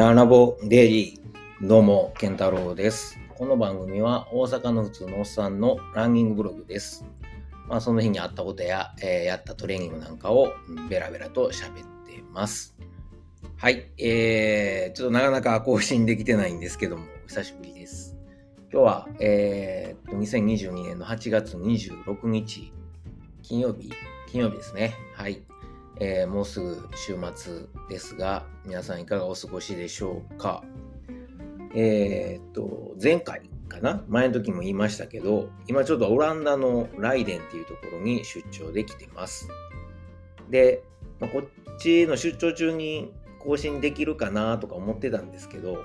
ララボデイリー、どうも、ケンタロウです。この番組は大阪の普通のおっさんのランニングブログです。まあ、その日にあったことや、えーやったトレーニングなんかをベラベラと喋ってます。はい、えー、ちょっとなかなか更新できてないんですけども、久しぶりです。今日は、えーと、2022年の8月26日、金曜日、金曜日ですね。はい。えーもうすぐ週末ですが、皆さんいかがお過ごしでしょうか？えーっと、前回かな？前の時も言いましたけど、今ちょっとオランダのライデンっていうところに出張できてます。で、まあこっちの出張中に更新できるかなとか思ってたんですけど、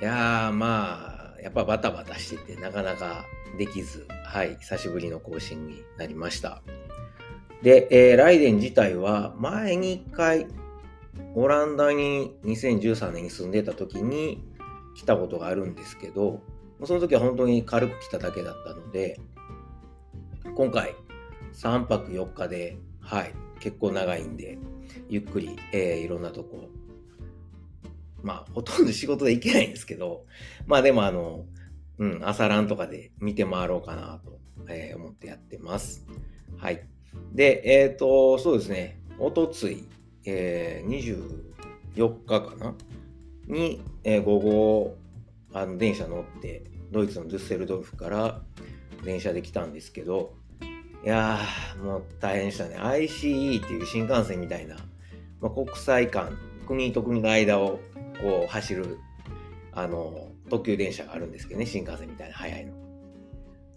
いやーまあ、やっぱバタバタしててなかなかできず、はい、久しぶりの更新になりました。で、えーライデン自体は前に一回オランダに2013年に住んでた時に来たことがあるんですけど、その時は本当に軽く来ただけだったので、今回3泊4日で、はい、結構長いんで、ゆっくり、えーいろんなとこ、まあ、ほとんど仕事で行けないんですけど、まあでもあの、うん、朝ランとかで見て回ろうかなと、えー思ってやってます。はい。で、えっ、と、そうですね、おとつい、えー24日かな？に、えー午後、あの電車乗って、ドイツのドゥッセルドルフから電車で来たんですけど、いやー、もう大変でしたね。ICE っていう新幹線みたいな、まあ、国際間、国と国の間をこう走る、あの、特急電車があるんですけどね、新幹線みたいな速い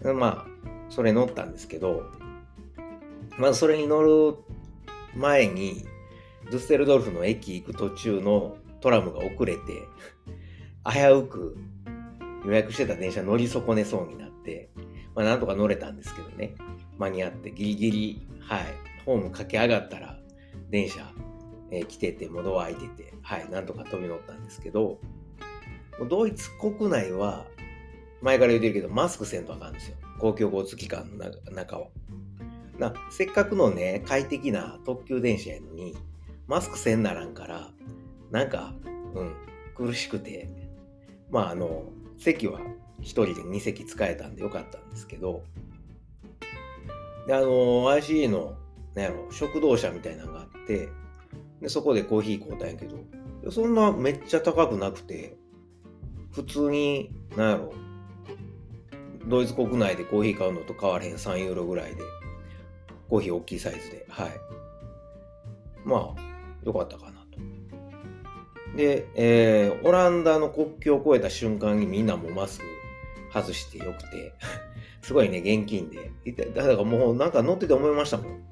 の。まあ、それ乗ったんですけど、まずそれに乗る前に、ドゥッセルドルフの駅行く途中のトラムが遅れて、危うく予約してた電車乗り損ねそうになって、まあなんとか乗れたんですけどね、間に合ってギリギリ、はい、ホーム駆け上がったら電車、えー来てて、もドア開いてて、はい、なんとか飛び乗ったんですけど、ドイツ国内は、前から言ってるけど、マスクせんとあかんんですよ。公共交通機関の中中は。なせっかくのね、快適な特急電車やのに、マスクせんならんから、なんか、うん、苦しくて、まあ、あの、席は1人で2席使えたんでよかったんですけど、で、あの、IC の、なんやろ、食堂車みたいなのがあって、で、そこでコーヒー買うたんやけど、そんなめっちゃ高くなくて、普通に、なんやろ、ドイツ国内でコーヒー買うのと変わらへん3ユーロぐらいで、コーヒー大きいサイズで、はい。まあ、よかったかなと。で、えーオランダの国境を越えた瞬間にみんなもマスク外してよくて、すごいね、現金で。だからもうなんか乗ってて思いましたもん。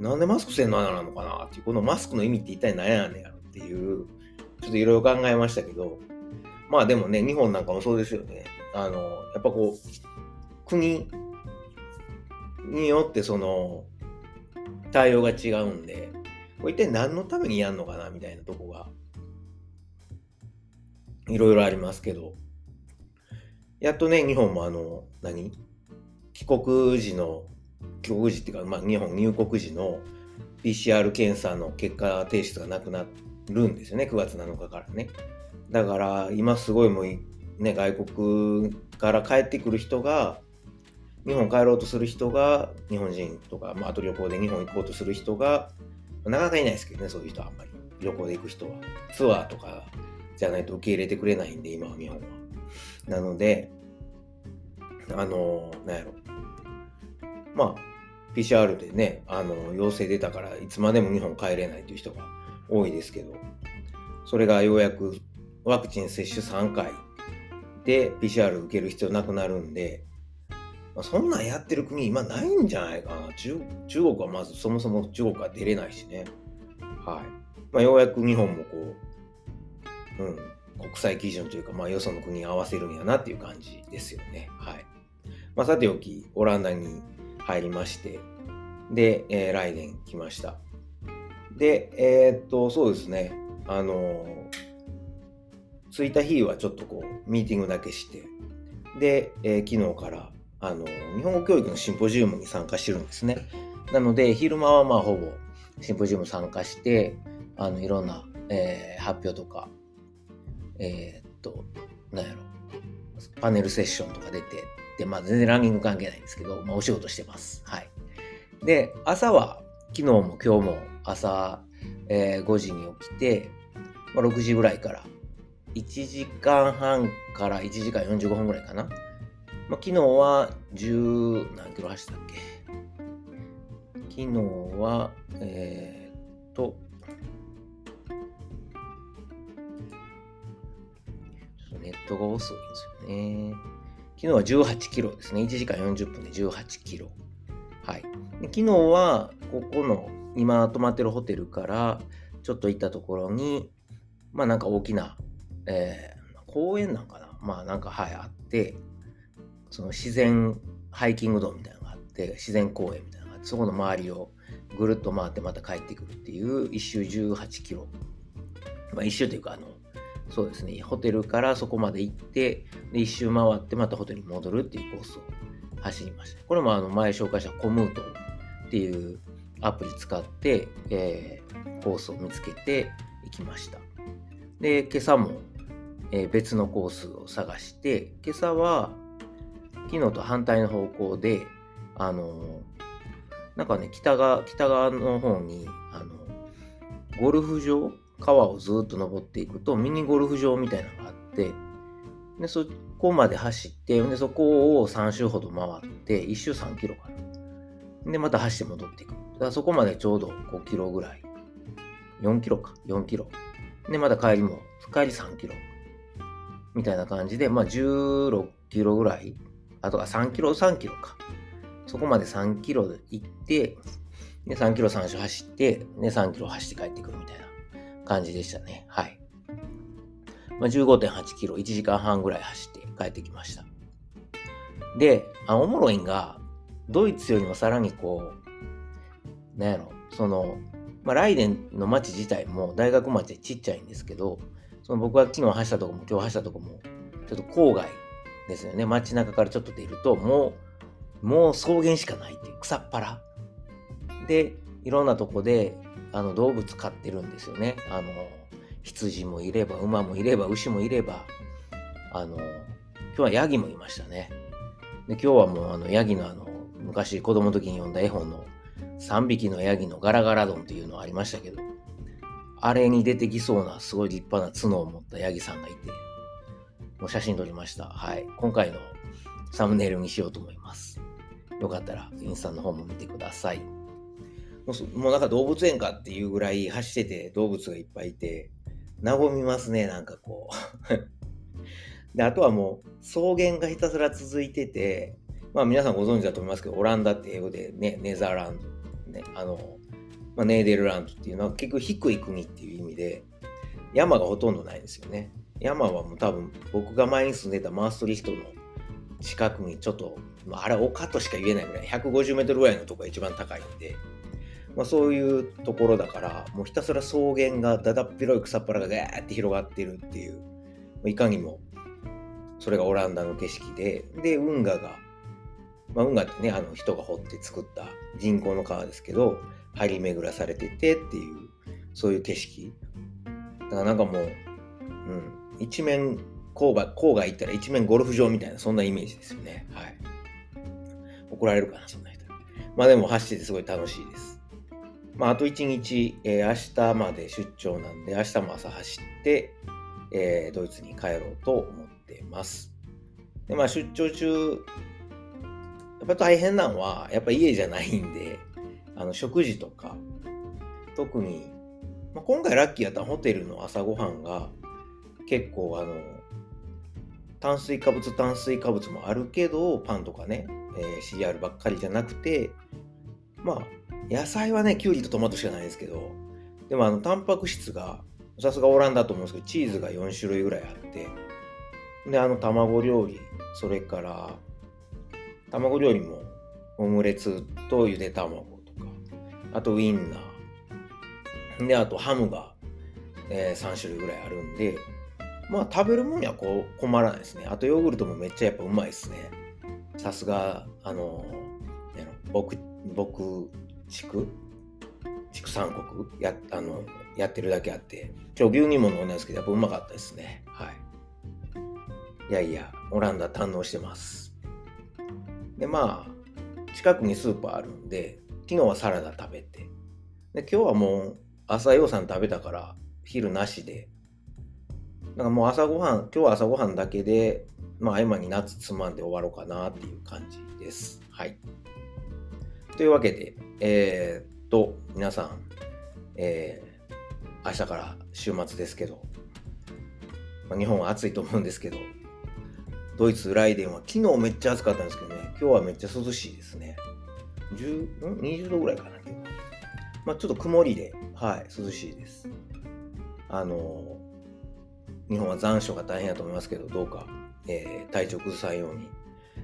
なんでマスクせんのあなのかなっていう、このマスクの意味って一体何やねんやろっていう、ちょっといろいろ考えましたけど、まあでもね、日本なんかもそうですよね。あの、やっぱこう、国によってその、対応が違うんで、これ一体何のためにやんのかなみたいなとこが、いろいろありますけど、やっとね、日本もあの、何？帰国時の、帰国時っていうか、まあ日本入国時の PCR 検査の結果提出がなくなるんですよね、9月7日からね。だから今すごいもうね、外国から帰ってくる人が、日本帰ろうとする人が、日本人とか、まあ、あと旅行で日本行こうとする人が、なかなかいないですけどね、そういう人はあんまり。旅行で行く人は。ツアーとかじゃないと受け入れてくれないんで、今は日本は。なので、あの、なんやろ。まあ、PCR でね、あの、陽性出たからいつまでも日本帰れないという人が多いですけど、それがようやくワクチン接種3回で PCR 受ける必要なくなるんで、まあ、そんなんやってる国今ないんじゃないかな。中国はまずそもそも中国は出れないしね。はい。まあ、ようやく日本もこう、うん、国際基準というか、まあ、よその国に合わせるんやなっていう感じですよね。はい。まあ、さておき、オランダに入りまして、で、えーライデン来ました。で、えーっと、そうですね、あのー着いた日はちょっとこう、ミーティングだけして、で、えー昨日から、あの日本語教育のシンポジウムに参加してるんですね。なので、昼間はまあほぼシンポジウム参加して、あの、いろんな、えー発表とか、えー、っと、なんやろ、パネルセッションとか出て、で、まあ全然ランニング関係ないんですけど、まあお仕事してます。はい。で、朝は、昨日も今日も朝、えー、5時に起きて、まあ、6時ぐらいから、1時間半から1時間45分ぐらいかな。まあ、昨日は10何キロ走ったっけ？昨日は、えー、っと、ネットが遅いんですよね。昨日は18キロですね。1時間40分で18キロ。はい。昨日は、ここの、今泊まってるホテルから、ちょっと行ったところに、まあなんか大きな、えー、公園なんかなまあなんかはいあって、その自然ハイキング道みたいなのがあって、自然公園みたいなのがあって、そこの周りをぐるっと回ってまた帰ってくるっていう、一周18キロ。まあ一周というか、あの、そうですね、ホテルからそこまで行って、で、一周回ってまたホテルに戻るっていうコースを走りました。これもあの前紹介したコムートっていうアプリ使って、えー、コースを見つけていきました。で、今朝も、えー、別のコースを探して、今朝は昨日と反対の方向で、あの、なんかね、北側、北側の方に、あの、ゴルフ場川をずっと登っていくと、ミニゴルフ場みたいなのがあって、で、そこまで走って、で、そこを3周ほど回って、1周3キロかな。で、また走って戻っていく。だからそこまでちょうど5キロぐらい。4キロか、4キロ。で、また帰りも、帰り3キロ。みたいな感じで、まあ16キロぐらい。あとは3キロ、3キロか。そこまで3キロで行って、で、3キロ3周走って、で、3キロ走って帰ってくるみたいな感じでしたね。はい。まあ、15.8キロ、1時間半ぐらい走って帰ってきました。で、あおもろいんが、ドイツよりもさらにこう、なんやろ、その、まあ、ライデンの街自体も大学町でちっちゃいんですけど、その僕が昨日走ったとこも今日走ったとこも、ちょっと郊外ですよね。街中からちょっと出ると、もう、もう草原しかないっていう、草っぱら。で、いろんなとこであの動物飼ってるんですよね。あの羊もいれば馬もいれば牛もいればあの今日はヤギもいましたね。で今日はもうあのヤギのあの昔子供の時に読んだ絵本の3匹のヤギのガラガラ丼っていうのありましたけどあれに出てきそうなすごい立派な角を持ったヤギさんがいてもう写真撮りました。はい。今回のサムネイルにしようと思います。よかったらインスタの方も見てください。もうもうなんか動物園かっていうぐらい走ってて動物がいっぱいいて、和みますね、なんかこう。で、あとはもう草原がひたすら続いてて、まあ皆さんご存知だと思いますけど、オランダって英語でね、ネザーランド、ね、あの、まあ、ネーデルランドっていうのは結局低い国っていう意味で、山がほとんどないんですよね。山はもう多分僕が前に住んでたマーストリヒトの近くにちょっと、まあ、あれ丘としか言えないぐらい、150メートルぐらいのとこが一番高いんで、まあ、そういうところだからもうひたすら草原がだだっ広い草っぱらがガーって広がってるっていういかにもそれがオランダの景色でで運河が、まあ、運河ってねあの人が掘って作った人工の川ですけど張り巡らされててっていうそういう景色。だからなんかもう、うん、一面郊外郊外行ったら一面ゴルフ場みたいなそんなイメージですよね。はい。怒られるかなそんな人。まあでも走っててすごい楽しいです。まあ、あと1日、えー、明日まで出張なんで、明日も朝走って、えー、ドイツに帰ろうと思ってます。で、まあ、出張中、やっぱ大変なのは、やっぱ家じゃないんで、あの、食事とか、特に、まあ、今回ラッキーやったホテルの朝ごはんが、結構あの、炭水化物炭水化物もあるけど、パンとかね、えー、CR ばっかりじゃなくて、まあ、野菜はね、きゅうりとトマトしかないですけど、でもあの、タンパク質が、さすがオランダと思うんですけど、チーズが4種類ぐらいあって、で、あの、卵料理、それから、卵料理も、オムレツとゆで卵とか、あとウインナー、で、あとハムが、えー、3種類ぐらいあるんで、まあ食べるもんにはこう困らないですね。あとヨーグルトもめっちゃやっぱうまいですね。さすが、あの、僕、僕、地区畜産国？やあのやってるだけあって。今日牛乳も飲んだんですけどやっぱうまかったですね。はい。いやいやオランダ堪能してます。でまあ近くにスーパーあるんで昨日はサラダ食べて。で今日はもう朝洋さん食べたから昼なしでだかもう朝ごはん今日は朝ごはんだけでまあ合間に夏つまんで終わろうかなっていう感じですはいというわけでえー、っと皆さんえー、明日から週末ですけど、まあ、日本は暑いと思うんですけど、ドイツ、ライデンは昨日めっちゃ暑かったんですけどね、今日はめっちゃ涼しいですね。10ん？20度ぐらいかな、まあ、ちょっと曇りで、はい、涼しいです。あの、日本は残暑が大変だと思いますけど、どうか、えー、体調崩さないように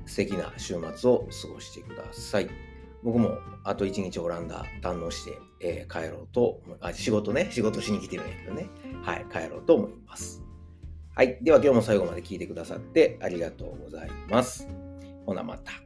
素敵な週末を過ごしてください。僕もあと1日オランダ堪能して、えー、帰ろうとあ、仕事ね、仕事しに来てるんやけどね。はい、帰ろうと思います。はい。では今日も最後まで聞いてくださってありがとうございます。ほなまた。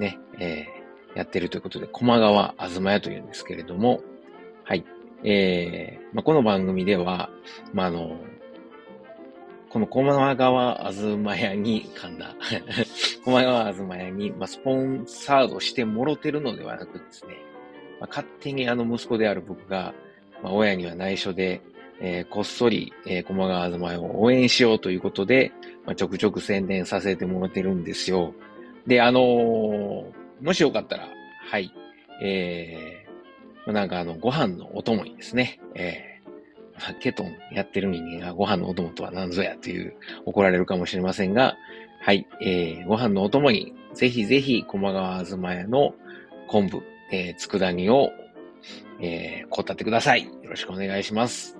ね、えー、やってるということで、駒川あずま屋というんですけれども、はい。えー、まあ、この番組では、まあ、あの、この駒川あずま屋に、噛んだ、駒川あずま屋に、まあ、スポンサードしてもろてるのではなくですね、まあ、勝手にあの息子である僕が、まあ、親には内緒で、えー、こっそり、えー、駒川あずま屋を応援しようということで、まあ、ちょくちょく宣伝させてもらってるんですよ。で、あのー、もしよかったら、はい、えー、なんかあの、ご飯のお供にですね、えー、ケトンやってる人間がご飯のお供とは何ぞやという怒られるかもしれませんが、はい、えー、ご飯のお供に、ぜひぜひ、駒川あずま屋の昆布、えー、佃煮を、えー、こたってください。よろしくお願いします。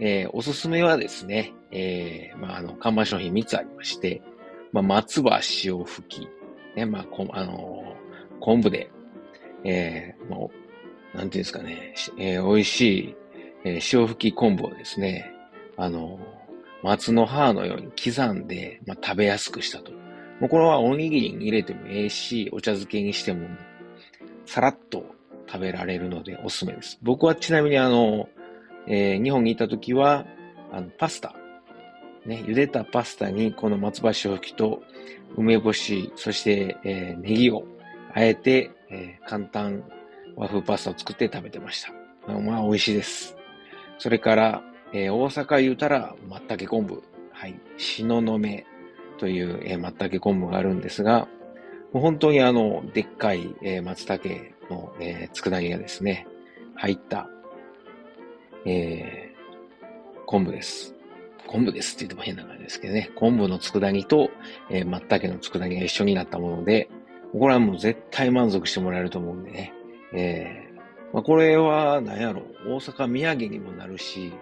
えー、おすすめはですね、えー、まあ、あの、看板商品3つありまして、まあ、松葉塩吹き、ね、まあ、こあのー、昆布で、えー、もう、なんていうんですかね、えー、美味しい、えー、塩吹き昆布をですね、あのー、松の葉のように刻んで、まあ、食べやすくしたと。もうこれはおにぎりに入れてもええし、お茶漬けにしても、さらっと食べられるのでおすすめです。僕はちなみにあの、えー、日本にいた時は、あの、パスタ、ね、茹でたパスタにこの松葉塩吹きと梅干し、そして、えー、ネギをあえて、えー、簡単和風パスタを作って食べてました。まあ、美味しいです。それから、えー、大阪言うたら、松茸昆布。はい。しののめという、えー、松茸昆布があるんですが、もう本当にあの、でっかい、えー、松茸の、えー、佃煮がですね、入った、えー、昆布です。昆布ですって言っても変な感じですけどね、昆布の佃煮と、えー、松茸の佃煮が一緒になったもので、これはもう絶対満足してもらえると思うんでね。えー、まあ、これは何やろう、大阪土産にもなるし、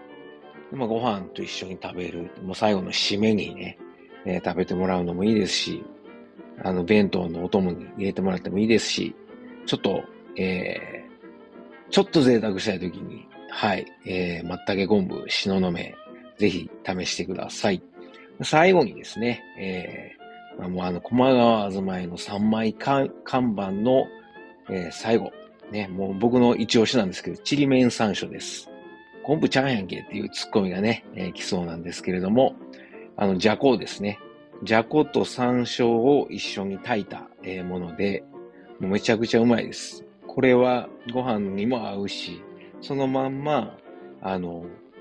まあ、ご飯と一緒に食べる、もう最後の締めにね、えー、食べてもらうのもいいですし、あの、弁当のお供に入れてもらってもいいですし、ちょっと、えー、ちょっと贅沢したいときに、はい、えー、松茸昆布、しののめ、ぜひ試してください。最後にですね、えー、もうあの、駒川あずまいの3枚看板の、えー、最後、ね、もう僕の一押しなんですけど、ちりめん山椒です。昆布ちゃんやんけっていうツッコミがね、えー、来そうなんですけれども、あの、じゃこですね。じゃこと山椒を一緒に炊いた、えー、もので、もうめちゃくちゃうまいです。これはご飯にも合うし、そのまんま、あの、